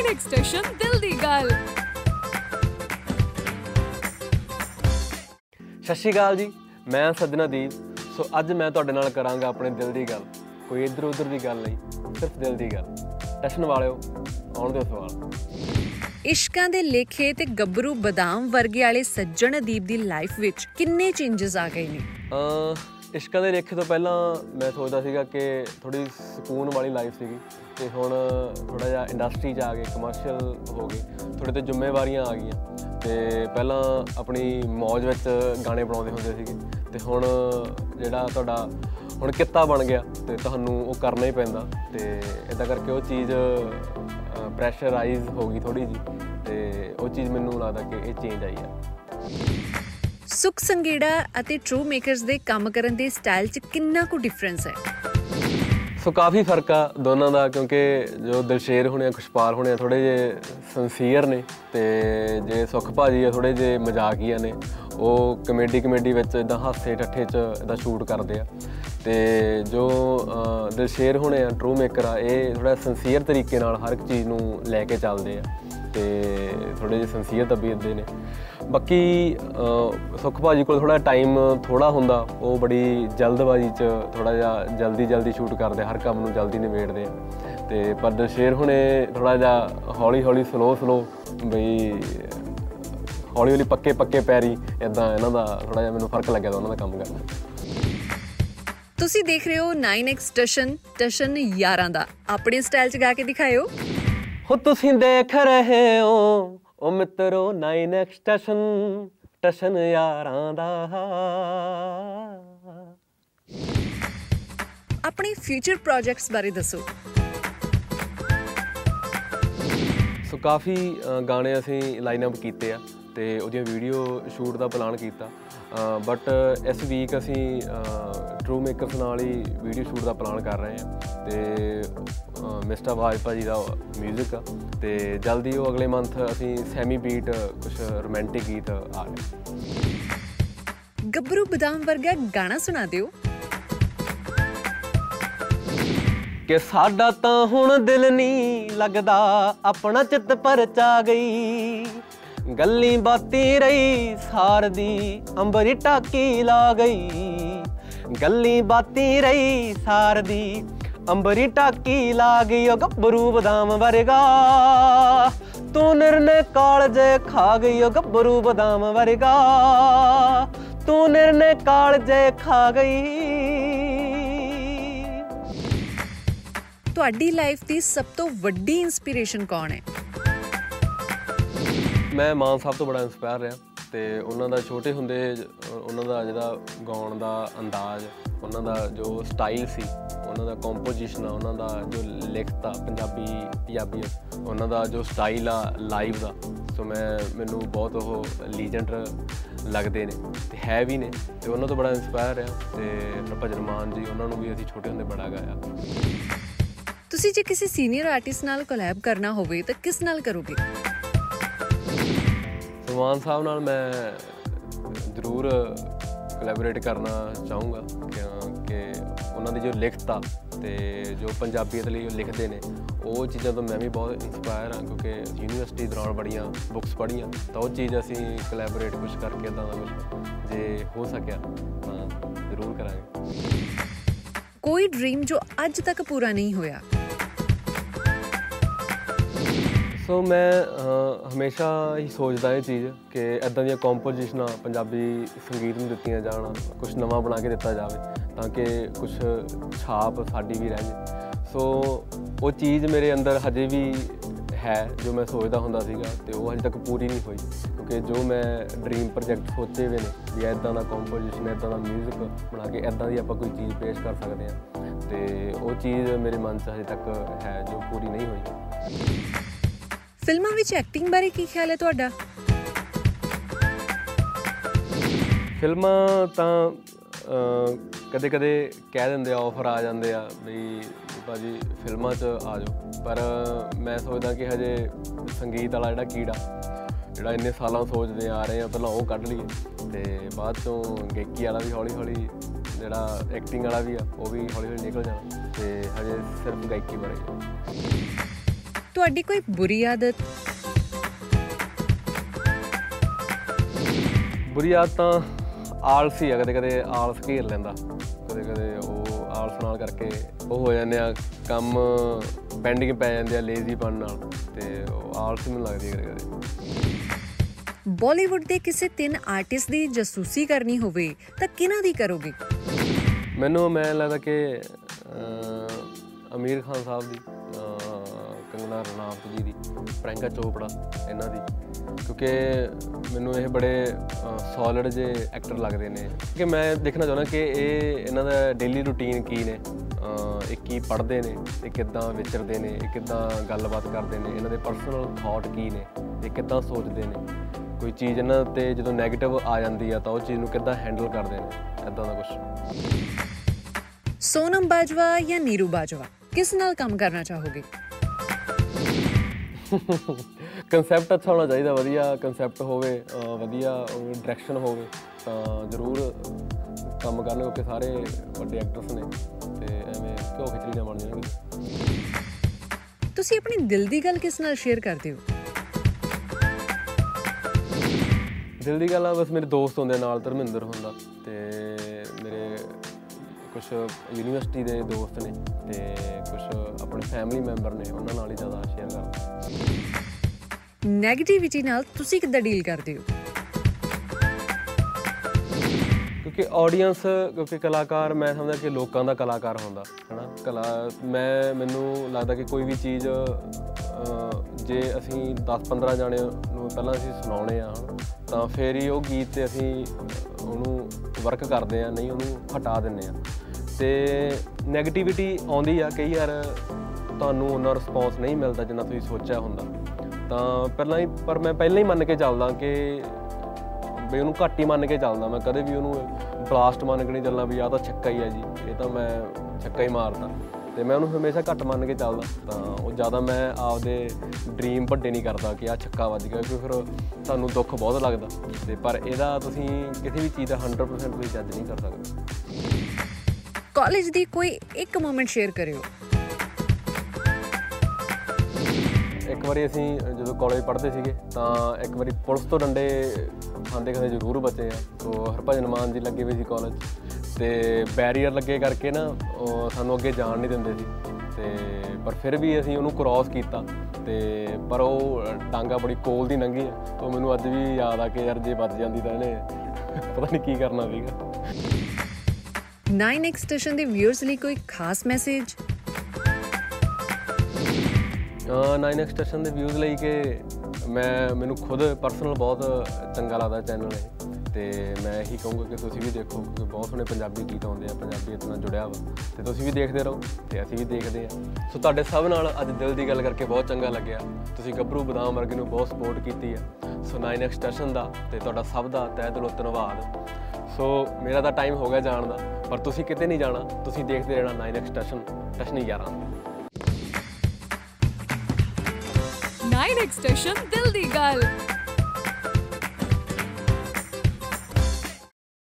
9 extension ਦਿਲ ਦੀ ਗੱਲ ਸਤਿ ਸ਼੍ਰੀ ਅਕਾਲ ਜੀ ਮੈਂ ਸੱਜਣਦੀਪ ਸੋ ਅੱਜ ਮੈਂ ਤੁਹਾਡੇ ਨਾਲ ਕਰਾਂਗਾ ਆਪਣੇ ਦਿਲ ਦੀ ਗੱਲ। ਕੋਈ ਇੱਧਰ ਉੱਧਰ ਦੀ ਗੱਲ ਨਹੀਂ ਸਿਰਫ ਦਿਲ ਦੀ ਗੱਲ। ਟੈਸ਼ਨ ਵਾਲਿਓ ਆਉਣ ਦਿਓ ਸਵਾਲ। ਇਸ਼ਕਾਂ ਦੇ ਲੇਖੇ ਤੇ ਗੱਭਰੂ ਬਦਾਮ ਵਰਗੇ ਵਾਲੇ ਸੱਜਣ ਅਦੀਬ ਦੀ ਲਾਈਫ ਵਿੱਚ ਕਿੰਨੇ ਚੇਂਜਸ ਆ ਗਏ ਨੇ? ਅ ਇਸ਼ਕਾਂ ਦੇ ਲੇਖੇ ਤੋਂ ਪਹਿਲਾਂ ਮੈਂ ਸੋਚਦਾ ਸੀਗਾ ਕਿ ਥੋੜੀ ਸਕੂਨ ਵਾਲੀ ਲਾਈਫ ਸੀਗੀ ਤੇ ਹੁਣ ਥੋੜਾ ਜਿਹਾ ਇੰਡਸਟਰੀ 'ਚ ਆ ਗਏ ਕਮਰਸ਼ੀਅਲ ਹੋ ਗਏ ਥੋੜੇ ਤੇ ਜ਼ਿੰਮੇਵਾਰੀਆਂ ਆ ਗਈਆਂ। ਤੇ ਪਹਿਲਾਂ ਆਪਣੀ ਮौज ਵਿੱਚ ਗਾਣੇ ਬਣਾਉਂਦੇ ਹੁੰਦੇ ਸੀਗੇ ਤੇ ਹੁਣ ਜਿਹੜਾ ਤੁਹਾਡਾ ਹੁਣ ਕਿੱਤਾ ਬਣ ਗਿਆ ਤੇ ਤੁਹਾਨੂੰ ਉਹ ਕਰਨਾ ਹੀ ਪੈਂਦਾ ਤੇ ਇਦਾਂ ਕਰਕੇ ਉਹ ਚੀਜ਼ ਪ੍ਰੈਸ਼ਰਾਈਜ਼ ਹੋ ਗਈ ਥੋੜੀ ਜੀ ਤੇ ਉਹ ਚੀਜ਼ ਮੈਨੂੰ ਲੱਗਦਾ ਕਿ ਇਹ ਚੇਂਜ ਆਈ ਆ ਸੁਖ ਸੰਗੀੜਾ ਅਤੇ ਟਰੂ ਮੇਕਰਸ ਦੇ ਕੰਮ ਕਰਨ ਦੇ ਸਟਾਈਲ 'ਚ ਕਿੰਨਾ ਕੁ ਡਿਫਰੈਂਸ ਹੈ? ਸੋ ਕਾਫੀ ਫ਼ਰਕ ਆ ਦੋਨਾਂ ਦਾ ਕਿਉਂਕਿ ਜੋ ਦਿਲਸ਼ੇਰ ਹੋਣੇ ਆ ਖੁਸ਼ਪਾਲ ਹੋਣੇ ਆ ਥੋੜੇ ਜੇ ਸੰਸੀਅਰ ਨੇ ਤੇ ਜੇ ਸੁਖ ਭਾਜੀ ਆ ਥੋੜੇ ਜੇ ਮਜ਼ਾਕੀਆ ਨੇ ਉਹ ਕਮੇਡੀ ਕਮੇਡੀ ਵਿੱਚ ਇਦਾਂ ਹਾਸੇ ਠੱਠੇ 'ਚ ਇਦਾਂ ਸ਼ੂਟ ਕਰਦੇ ਆ। ਤੇ ਜੋ ਅਹ, ਦਿਲਸ਼ੇਰ ਹੋਣੇ ਆ ਟਰੂ ਮੇਕਰ ਆ ਇਹ ਥੋੜਾ ਸੰਸੀਅਰ ਤਰੀਕੇ ਨਾਲ ਹਰ ਇੱਕ ਚੀਜ਼ ਨੂੰ ਲੈ ਕੇ ਚੱਲਦੇ ਆ। ਤੇ ਥੋੜੇ ਜਿਹੇ ਸੰਸੀਅਰ ਤਬੀਅਤ ਦੇ ਨੇ। ਬਾਕੀ ਅਹ, ਸੁਖ ਭਾਜੀ ਕੋਲ ਥੋੜਾ ਟਾਈਮ ਥੋੜਾ ਹੁੰਦਾ ਉਹ ਬੜੀ ਜਲਦਬਾਜ਼ੀ 'ਚ ਥੋੜਾ ਜਿਹਾ ਜਲਦੀ ਜਲਦੀ ਸ਼ੂਟ ਕਰਦੇ ਹਰ ਕੰਮ ਨੂੰ ਜਲਦੀ ਨਿਬੇੜਦੇ ਆ। ਤੇ ਪਰ ਦਸ਼ੇਰ ਹੁਣੇ ਥੋੜਾ ਜਿਹਾ ਹੌਲੀ ਹੌਲੀ ਸਲੋ ਸਲੋ ਬਈ ਹੌਲੀ ਹੌਲੀ ਪੱਕੇ ਪੱਕੇ ਪੈਰੀ ਇਦਾਂ ਇਹਨਾਂ ਦਾ ਥੋੜਾ ਜਿਹਾ ਮੈਨੂੰ ਫ਼ਰਕ ਲੱਗਿਆ ਉਹਨਾਂ ਦਾ ਕੰਮ ਕਰਨਾ ਤੁਸੀਂ ਦੇਖ ਰਹੇ ਹੋ 9x ਟਸ਼ਨ ਟਸ਼ਨ 11 ਦਾ। ਆਪਣੇ ਸਟਾਈਲ 'ਚ ਗਾ ਕੇ ਦਿਖਾਇਓ। ਹੋ ਤੁਸੀਂ ਦੇਖ ਰਹੇ ਹੋ ਉਹ ਮਿੱਤਰੋ 9x ਸਟੇਸ਼ਨ ਸਟੇਸ਼ਨ ਯਾਰਾਂ ਦਾ ਆਪਣੇ ਫਿਊਚਰ ਪ੍ਰੋਜੈਕਟਸ ਬਾਰੇ ਦੱਸੋ। ਸੋ ਕਾਫੀ ਗਾਣੇ ਅਸੀਂ ਲਾਈਨ ਅਪ ਕੀਤੇ ਆ ਤੇ ਉਹਦੀਆਂ ਵੀਡੀਓ ਸ਼ੂਟ ਦਾ ਪਲਾਨ ਕੀਤਾ। ਬਟ ਇਸ ਵੀਕ ਅਸੀਂ ਟਰੂ ਮੇਕਰਸ ਨਾਲ ਹੀ ਵੀਡੀਓ ਸ਼ੂਟ ਦਾ ਪਲਾਨ ਕਰ ਰਹੇ ਹਾਂ ਤੇ ਮਿਸਟਰ ਭਾਜਪਾ ਜੀ ਦਾ 뮤직 ਆ ਤੇ ਜਲਦੀ ਉਹ ਅਗਲੇ ਮੰਥ ਅਸੀਂ ਸੈਮੀ ਬੀਟ ਕੁਝ ਰੋਮਾਂਟਿਕ ਗੀਤ ਆ ਰਹੇ ਗੱਭਰੂ ਬਦਾਮ ਵਰਗਾ ਗਾਣਾ ਸੁਣਾ ਦਿਓ। ਕਿ ਸਾਡਾ ਤਾਂ ਹੁਣ ਦਿਲ ਨਹੀਂ ਲੱਗਦਾ ਆਪਣਾ ਚਿੱਤ ਪਰਚਾ ਗਈ। ਗੱਲੀ ਬਾਤੀ ਰਹੀ ਸਾਰ ਦੀ ਅੰਬਰੀ ਟਾਕੀ ਲਾ ਗਈ। ਗੱਲੀ ਬਾਤੀ ਰਹੀ ਸਾਰ ਦੀ ਅੰਬਰੀ ਟਾਕੀ ਲਾ ਗਈ ਉਹ ਗੱਭਰੂ ਬਦਾਮ ਵਰਗਾ ਤੂੰ ਨਿਰਨੇ ਕਾਲਜੇ ਖਾ ਗਈ ਉਹ ਗੱਭਰੂ ਬਦਾਮ ਵਰਗਾ ਤੂੰ ਨਿਰਨੇ ਕਾਲਜੇ ਖਾ ਗਈ ਤੁਹਾਡੀ ਲਾਈਫ ਦੀ ਸਭ ਤੋਂ ਵੱਡੀ ਇਨਸਪੀਰੇਸ਼ਨ ਕੌਣ ਹੈ ਮੈਂ ਮਾਨ ਸਾਹਿਬ ਤੋਂ ਬੜਾ ਇੰਸਪਾਇਰ ਰਿਹਾ ਤੇ ਉਹਨਾਂ ਦਾ ਛੋਟੇ ਹੁੰਦੇ ਜ- ਉਹਨਾਂ ਦਾ ਜਿਹੜਾ ਗਾਉਣ ਦਾ ਅੰਦਾਜ਼, ਉਹਨਾਂ ਦਾ ਜੋ ਸਟਾਈਲ ਸੀ, ਉਹਨਾਂ ਦਾ ਕੰਪੋਜੀਸ਼ਨ ਆ, ਉਹਨਾਂ ਦਾ ਜੋ ਲਿਖਤਾ ਪੰਜਾਬੀ ਪੰਜਾਬੀਅਤ ਉਹਨਾਂ ਦਾ ਜੋ ਸਟਾਈਲ ਆ ਲਾਈਵ ਦਾ। ਸੋ ਮੈਂ, ਮੈਨੂੰ ਬਹੁਤ ਉਹ ਲੀਜੈਂਡ ਲੱਗਦੇ ਨੇ ਤੇ ਹੈ ਵੀ ਨੇ ਤੇ ਉਹਨਾਂ ਤੋਂ ਬੜਾ ਇੰਸਪਾਇਰ ਰਿਹਾ ਤੇ ਹਰਭਜਨ ਮਾਨ ਜੀ, ਉਹਨਾਂ ਨੂੰ ਵੀ ਅਸੀਂ ਛੋਟੇ ਹੁੰਦੇ ਬੜਾ ਗਾਇਆ। ਤੁਸੀਂ ਜੇ ਕਿਸੇ ਸੀਨੀਅਰ ਆਰਟਿਸਟ ਨਾਲ ਕੋਲੈਬ ਕਰਨਾ ਹੋਵੇ ਤਾਂ ਕਿਸ ਨਾਲ ਕਰੋਗੇ? ਸਮਾਨ ਸਾਹਿਬ ਨਾਲ ਮੈਂ ਜ਼ਰੂਰ ਕੋਲੈਬੋਰੇਟ ਕਰਨਾ ਚਾਹੂੰਗਾ ਕਿ ਉਹਨਾਂ ਦੀ ਜੋ ਲਿਖਤਾ ਤੇ ਜੋ ਪੰਜਾਬੀਅਤ ਲਈ ਉਹ ਲਿਖਦੇ ਨੇ, ਉਹ ਚੀਜ਼ਾਂ ਤੋਂ ਮੈਂ ਵੀ ਬਹੁਤ ਇੰਸਪਾਇਰ ਹਾਂ ਕਿਉਂਕਿ ਯੂਨੀਵਰਸਿਟੀ ਦੌਰਾਨ ਬੜੀਆਂ ਬੁੱਕਸ ਪੜ੍ਹੀਆਂ, ਤਾਂ ਉਹ ਚੀਜ਼ ਅਸੀਂ ਕੋਲੈਬੋਰੇਟ ਕੁਝ ਕਰਕੇ ਇਦਾਂ ਦਾ ਕੁਝ ਜੇ ਹੋ ਸਕਿਆ ਤਾਂ ਜ਼ਰੂਰ ਕਰਾਂਗੇ। ਕੋਈ ਡ੍ਰੀਮ ਜੋ ਅੱਜ ਤੱਕ ਪੂਰਾ ਨਹੀਂ ਹੋਇਆ। ਸੋ ਮੈਂ ਅਹ, ਹਮੇਸ਼ਾ ਹੀ ਸੋਚਦਾ ਇਹ ਚੀਜ਼ ਕਿ ਇਦਾਂ ਦੀਆਂ ਕੰਪੋਜੀਸ਼ਨਾਂ ਪੰਜਾਬੀ ਸੰਗੀਤ ਨੂੰ ਦਿੱਤੀਆਂ ਜਾਣ ਕੁਝ ਨਵਾਂ ਬਣਾ ਕੇ ਦਿੱਤਾ ਜਾਵੇ ਤਾਂ ਕਿ ਕੁਝ ਛਾਪ ਸਾਡੀ ਵੀ ਰਹਿ ਜੇ ਸੋ ਉਹ ਚੀਜ਼ ਮੇਰੇ ਅੰਦਰ ਹਜੇ ਵੀ ਹੈ ਜੋ ਮੈਂ ਸੋਚਦਾ ਹੁੰਦਾ ਸੀਗਾ ਤੇ ਉਹ ਹਜੇ ਤੱਕ ਪੂਰੀ ਨਹੀਂ ਹੋਈ ਕਿਉਂਕਿ ਜੋ ਮੈਂ ਡ੍ਰੀਮ ਪ੍ਰੋਜੈਕਟ ਸੋਚੇ ਹੋਏ ਨੇ ਵੀ ਇਦਾਂ ਦਾ ਕੰਪੋਜੀਸ਼ਨ ਇਦਾਂ ਦਾ 뮤직 ਬਣਾ ਕੇ ਇਦਾਂ ਦੀ ਆਪਾਂ ਕੋਈ ਚੀਜ਼ ਪੇਸ਼ ਕਰ ਸਕਦੇ ਹਾਂ ਤੇ ਉਹ ਚੀਜ਼ ਮੇਰੇ ਮਨ 'ਚ ਹਜੇ ਤੱਕ ਹੈ ਜੋ ਪੂਰੀ ਨਹੀਂ ਹੋਈ। ਫਿਲਮਾਂ ਵਿੱਚ ਐਕਟਿੰਗ ਬਾਰੇ ਕੀ ਖਿਆਲ ਹੈ ਤੁਹਾਡਾ? ਫਿਲਮਾਂ ਤਾਂ ਕਦੇ ਕਦੇ ਕਹਿ ਦਿੰਦੇ ਆ ਆਫਰ ਆ ਜਾਂਦੇ ਆ ਵੀ ਭਾਜੀ ਫਿਲਮਾਂ 'ਚ ਆ ਜਾਓ। ਪਰ ਮੈਂ ਸੋਚਦਾ ਕਿ ਹਜੇ ਸੰਗੀਤ ਵਾਲਾ ਜਿਹੜਾ ਕੀੜਾ, ਜਿਹੜਾ ਇੰਨੇ ਸਾਲਾਂ ਸੋਚਦੇ ਆ ਰਹੇ ਆ, ਪਹਿਲਾਂ ਉਹ ਕੱਢ ਲਈਏ। ਤੇ ਬਾਅਦ ਚੋਂ ਗਾਇਕੀ ਵਾਲਾ ਵੀ ਹੌਲੀ ਹੌਲੀ ਜਿਹੜਾ ਐਕਟਿੰਗ ਵਾਲਾ ਵੀ ਆ, ਉਹ ਵੀ ਹੌਲੀ ਹੌਲੀ ਨਿਕਲ ਜਾਣਾ। ਤੇ ਹਜੇ ਸਿਰਫ ਗਾਇਕੀ ਬਾਰੇ। ਹੀ ਆ। ਤੁਹਾਡੀ ਕੋਈ ਬੁਰੀ ਆਦਤ? ਬੁਰੀ ਆਦਤ ਤਾਂ ਆਲਸੀ ਆ ਕਦੇ ਕਦੇ ਆਲਸ ਘੇਰ ਲੈਂਦਾ। ਕਦੇ ਕਦੇ ਉਹ ਆਲਸ ਨਾਲ ਕਰਕੇ ਉਹ ਹੋ ਜਾਂਦੇ ਆ ਕੰਮ ਪੈਂਡਿੰਗ ਪੈ ਜਾਂਦੇ ਆ ਲੇਜ਼ੀ ਪਨ ਨਾਲ ਤੇ ਉਹ ਆਲਸ ਮੈਨੂੰ ਲੱਗਦੀ ਕਦੇ ਕਦੇ ਬਾਲੀਵੁੱਡ ਦੇ ਕਿਸੇ ਤਿੰਨ ਆਰਟਿਸਟ ਦੀ ਜਸੂਸੀ ਕਰਨੀ ਹੋਵੇ ਤਾਂ ਕਿਹਨਾਂ ਦੀ ਕਰੋਗੇ? ਮੈਨੂੰ ਮੈਂ ਲੱਗਦਾ ਕਿ ਅਮੀਰ ਖਾਨ ਸਾਹਿਬ ਦੀ ਕੰਗਨਾ ਰਣਾਵਤ ਜੀ ਦੀ ਪ੍ਰਿਯੰਕਾ ਚੋਪੜਾ ਇਹਨਾਂ ਦੀ। ਕਿਉਂਕਿ ਮੈਨੂੰ ਇਹ ਬੜੇ ਸੋਲਿਡ ਜੇ ਐਕਟਰ ਲੱਗਦੇ ਨੇ। ਕਿ ਮੈਂ ਦੇਖਣਾ ਚਾਹੁੰਦਾ ਕਿ ਇਹ ਇਹਨਾਂ ਦਾ ਡੇਲੀ ਰੂਟੀਨ ਕੀ ਨੇ। ਅਹ, ਇਹ ਕੀ ਪੜ੍ਹਦੇ ਨੇ ਇਹ ਕਿੱਦਾਂ ਵਿਚਰਦੇ ਨੇ ਇਹ ਕਿੱਦਾਂ ਗੱਲਬਾਤ ਕਰਦੇ ਨੇ ਇਹਨਾਂ ਦੇ ਪਰਸਨਲ ਥਾਟ ਕੀ ਨੇ ਇਹ ਕਿੱਦਾਂ ਸੋਚਦੇ ਨੇ। ਕੋਈ ਚੀਜ਼ ਇਹਨਾਂ ਤੇ ਜਦੋਂ 네ਗੇਟਿਵ ਆ ਜਾਂਦੀ ਆ ਤਾਂ ਉਹ ਚੀਜ਼ ਨੂੰ ਕਿੱਦਾਂ ਹੈਂਡਲ ਕਰਦੇ ਨੇ ਇਦਾਂ ਦਾ ਕੁਝ ਸੋਨਮ ਬਾਜਵਾ ਜਾਂ ਨੀਰੂ ਬਾਜਵਾ? ਕਿਸ ਨਾਲ ਕੰਮ ਕਰਨਾ ਚਾਹੋਗੇ? ਕਨਸੈਪਟ ਅੱਛਾ ਹੋਣਾ ਚਾਹੀਦਾ ਵਧੀਆ ਕਨਸੈਪਟ ਹੋਵੇ ਵਧੀਆ ਡਾਇਰੈਕਸ਼ਨ ਹੋਵੇ ਤਾਂ ਜ਼ਰੂਰ ਕੰਮ ਕਰਨਗੇ ਕਿਉਂਕਿ ਸਾਰੇ ਵੱਡੇ ਐਕਟਰਸ ਨੇ ਤੇ ਐਵੇਂ ਘਿਓ ਖਿਚੜੀਆਂ ਬਣ ਜਾਣਗੀਆਂ ਤੁਸੀਂ ਆਪਣੀ ਦਿਲ ਦੀ ਗੱਲ ਕਿਸ ਨਾਲ ਸ਼ੇਅਰ ਕਰਦੇ ਹੋ? ਦਿਲ ਦੀ ਗੱਲ ਆ ਬਸ ਮੇਰੇ ਦੋਸਤ ਹੁੰਦੇ ਨਾਲ ਧਰਮਿੰਦਰ ਹੁੰਦਾ ਤੇ ਮੇਰੇ ਕੁਝ ਯੂਨੀਵਰਸਿਟੀ ਦੇ ਦੋਸਤ ਨੇ ਤੇ ਕੁਝ ਆਪਣੇ ਫੈਮਿਲੀ ਮੈਂਬਰ ਨੇ ਉਹਨਾਂ ਨਾਲ ਹੀ ਜ਼ਿਆਦਾ ਸ਼ੇਅਰ ਕਰਦਾ 네ਗੇਟਿਵਿਟੀ ਨਾਲ ਤੁਸੀਂ ਕਿੱਦਾਂ ਡੀਲ ਕਰਦੇ ਹੋ? ਕਿਉਂਕਿ ਆਡੀਅנס ਕਿਉਂਕਿ ਕਲਾਕਾਰ ਮੈਂ ਸਮਝਦਾ ਕਿ ਲੋਕਾਂ ਦਾ ਕਲਾਕਾਰ ਹੁੰਦਾ ਹੈਨਾ? ਕਲਾ ਮੈਂ ਮੈਨੂੰ ਲੱਗਦਾ ਕਿ ਕੋਈ ਵੀ ਚੀਜ਼ ਜੇ ਅਸੀਂ 10-15 ਜਾਣੇ ਨੂੰ ਪਹਿਲਾਂ ਅਸੀਂ ਸੁਣਾਉਣੇ ਆ ਤਾਂ ਫੇਰ ਹੀ ਉਹ ਗੀਤ ਤੇ ਅਸੀਂ ਉਹਨੂੰ ਵਰਕ ਕਰਦੇ ਆ ਨਹੀਂ ਉਹਨੂੰ ਹਟਾ ਦਿੰਨੇ ਆ। ਤੇ 네ਗੇਟਿਵਿਟੀ ਆਉਂਦੀ ਆ, ਕਈ ਵਾਰ ਤੁਹਾਨੂੰ ਉਹਨਾਂ ਰਿਸਪੌਂਸ ਨਹੀਂ ਮਿਲਦਾ ਜਿੰਨਾ ਤੁਸੀਂ ਸੋਚਿਆ ਹੁੰਦਾ। ਤਾਂ ਪਹਿਲਾਂ ਹੀ, ਪਰ ਮੈਂ ਪਹਿਲਾਂ ਹੀ ਮੰਨ ਕੇ ਚੱਲਦਾ ਕਿ ਵੀ ਉਹਨੂੰ ਘੱਟ ਹੀ ਮੰਨ ਕੇ ਚੱਲਦਾ ਮੈਂ, ਕਦੇ ਵੀ ਉਹਨੂੰ ਬਲਾਸਟ ਮੰਨ ਕੇ ਨਹੀਂ ਚੱਲਣਾ ਵੀ ਆ ਤਾਂ ਛੱਕਾ ਹੀ ਹੈ ਜੀ, ਇਹ ਤਾਂ ਮੈਂ ਛੱਕਾ ਹੀ ਮਾਰਦਾ ਤੇ ਮੈਂ ਉਹਨੂੰ ਹਮੇਸ਼ਾ ਘੱਟ ਮੰਨ ਕੇ ਚੱਲਦਾ, ਤਾਂ ਉਹ ਜ਼ਿਆਦਾ ਮੈਂ ਆਪਦੇ ਡ੍ਰੀਮ ਵੱਡੇ ਨਹੀਂ ਕਰਦਾ ਕਿ ਆ ਛੱਕਾ ਵੱਜ ਗਿਆ, ਕਿਉਂਕਿ ਫਿਰ ਤੁਹਾਨੂੰ ਦੁੱਖ ਬਹੁਤ ਲੱਗਦਾ। ਤੇ ਪਰ ਇਹਦਾ ਤੁਸੀਂ ਕਿਸੇ ਵੀ ਚੀਜ਼ ਦਾ 100% ਤੁਸੀਂ ਜੱਜ ਨਹੀਂ ਕਰ ਸਕਦੇ। ਕਾਲਜ ਦੀ ਕੋਈ ਇੱਕ ਮੂਮੈਂਟ ਸ਼ੇਅਰ ਕਰਿਓ। ਇੱਕ ਵਾਰੀ ਅਸੀਂ ਜਦੋਂ ਕਾਲਜ ਪੜ੍ਹਦੇ ਸੀਗੇ, ਤਾਂ ਇੱਕ ਵਾਰੀ ਪੁਲਿਸ ਤੋਂ ਡੰਡੇ ਖਾਂਦੇ ਖਾਂਦੇ ਜ਼ਰੂਰ ਬਚੇ ਆ। ਤੋਂ ਹਰਭਜਨ ਮਾਨ ਜੀ ਲੱਗੇ ਹੋਏ ਸੀ ਕਾਲਜ ਤੇ ਬੈਰੀਅਰ ਲੱਗੇ ਕਰਕੇ ਨਾ ਉਹ ਸਾਨੂੰ ਅੱਗੇ ਜਾਣ ਨਹੀਂ ਦਿੰਦੇ ਸੀ। ਤੇ ਪਰ ਫਿਰ ਵੀ ਅਸੀਂ ਉਹਨੂੰ ਕ੍ਰਾਸ ਕੀਤਾ ਤੇ ਪਰ ਉਹ ਟਾਂਗਾ ਬੜੀ ਕੋਲ ਦੀ ਲੰਘੀ ਆ। ਤੋਂ ਮੈਨੂੰ ਅੱਜ ਵੀ ਯਾਦ ਆ ਕਿ ਯਾਰ ਜੇ ਬਚ ਜਾਂਦੀ ਤਾਂ ਇਹਨੇ ਪਤਾ ਨਹੀਂ ਕੀ ਕਰਨਾ ਸੀਗਾ। 9x ਸਟੇਸ਼ਨ ਦੇ ਵਿਊਅਰਸ ਲਈ ਕੋਈ ਖਾਸ ਮੈਸੇਜ ਨਾਈਨ ਐਕਸਟੈਸ਼ਨ ਦੇ ਵਿਊਜ਼ ਲਈ ਕਿ ਮੈਂ, ਮੈਨੂੰ ਖੁਦ ਪਰਸਨਲ ਬਹੁਤ ਚੰਗਾ ਲੱਗਦਾ ਚੈਨਲ ਇਹ। ਤੇ ਮੈਂ ਇਹੀ ਕਹੂੰਗਾ ਕਿ ਤੁਸੀਂ ਵੀ ਦੇਖੋ, ਕਿਉਂਕਿ ਬਹੁਤ ਸੋਹਣੇ ਪੰਜਾਬੀ ਗੀਤ ਆਉਂਦੇ ਆ, ਪੰਜਾਬੀ ਇਤਨਾ ਜੁੜਿਆ ਵਾ। ਤੇ ਤੁਸੀਂ ਵੀ ਦੇਖਦੇ ਰਹੋ, ਤੇ ਅਸੀਂ ਵੀ ਦੇਖਦੇ ਆ ਸੋ ਤੁਹਾਡੇ ਸਭ ਨਾਲ ਅੱਜ ਦਿਲ ਦੀ ਗੱਲ ਕਰਕੇ ਬਹੁਤ ਚੰਗਾ ਲੱਗਿਆ। ਤੁਸੀਂ ਗੱਭਰੂ ਬਦਾਮ ਵਰਗੇ ਨੂੰ ਬਹੁਤ ਸਪੋਰਟ ਕੀਤੀ ਆ। ਸੋ 9 ਐਕਸਟੈਸ਼ਨ ਦਾ ਤੇ ਤੁਹਾਡਾ ਸਭ ਦਾ ਤਹਿ ਦਿਲੋਂ ਧੰਨਵਾਦ। ਸੋ ਮੇਰਾ ਤਾਂ ਟਾਈਮ ਹੋ ਗਿਆ ਜਾਣ ਦਾ। ਪਰ ਤੁਸੀਂ ਕਿਤੇ ਨਹੀਂ ਜਾਣਾ, ਤੁਸੀਂ ਦੇਖਦੇ ਰਹਿਣਾ 9 ਐਕਸਟੈਸ਼ਨ ਟੈਸ਼ਨ 11 9 ਐਕਸਟੈਸ਼ਨ ਦਿਲ ਦੀ ਗੱਲ।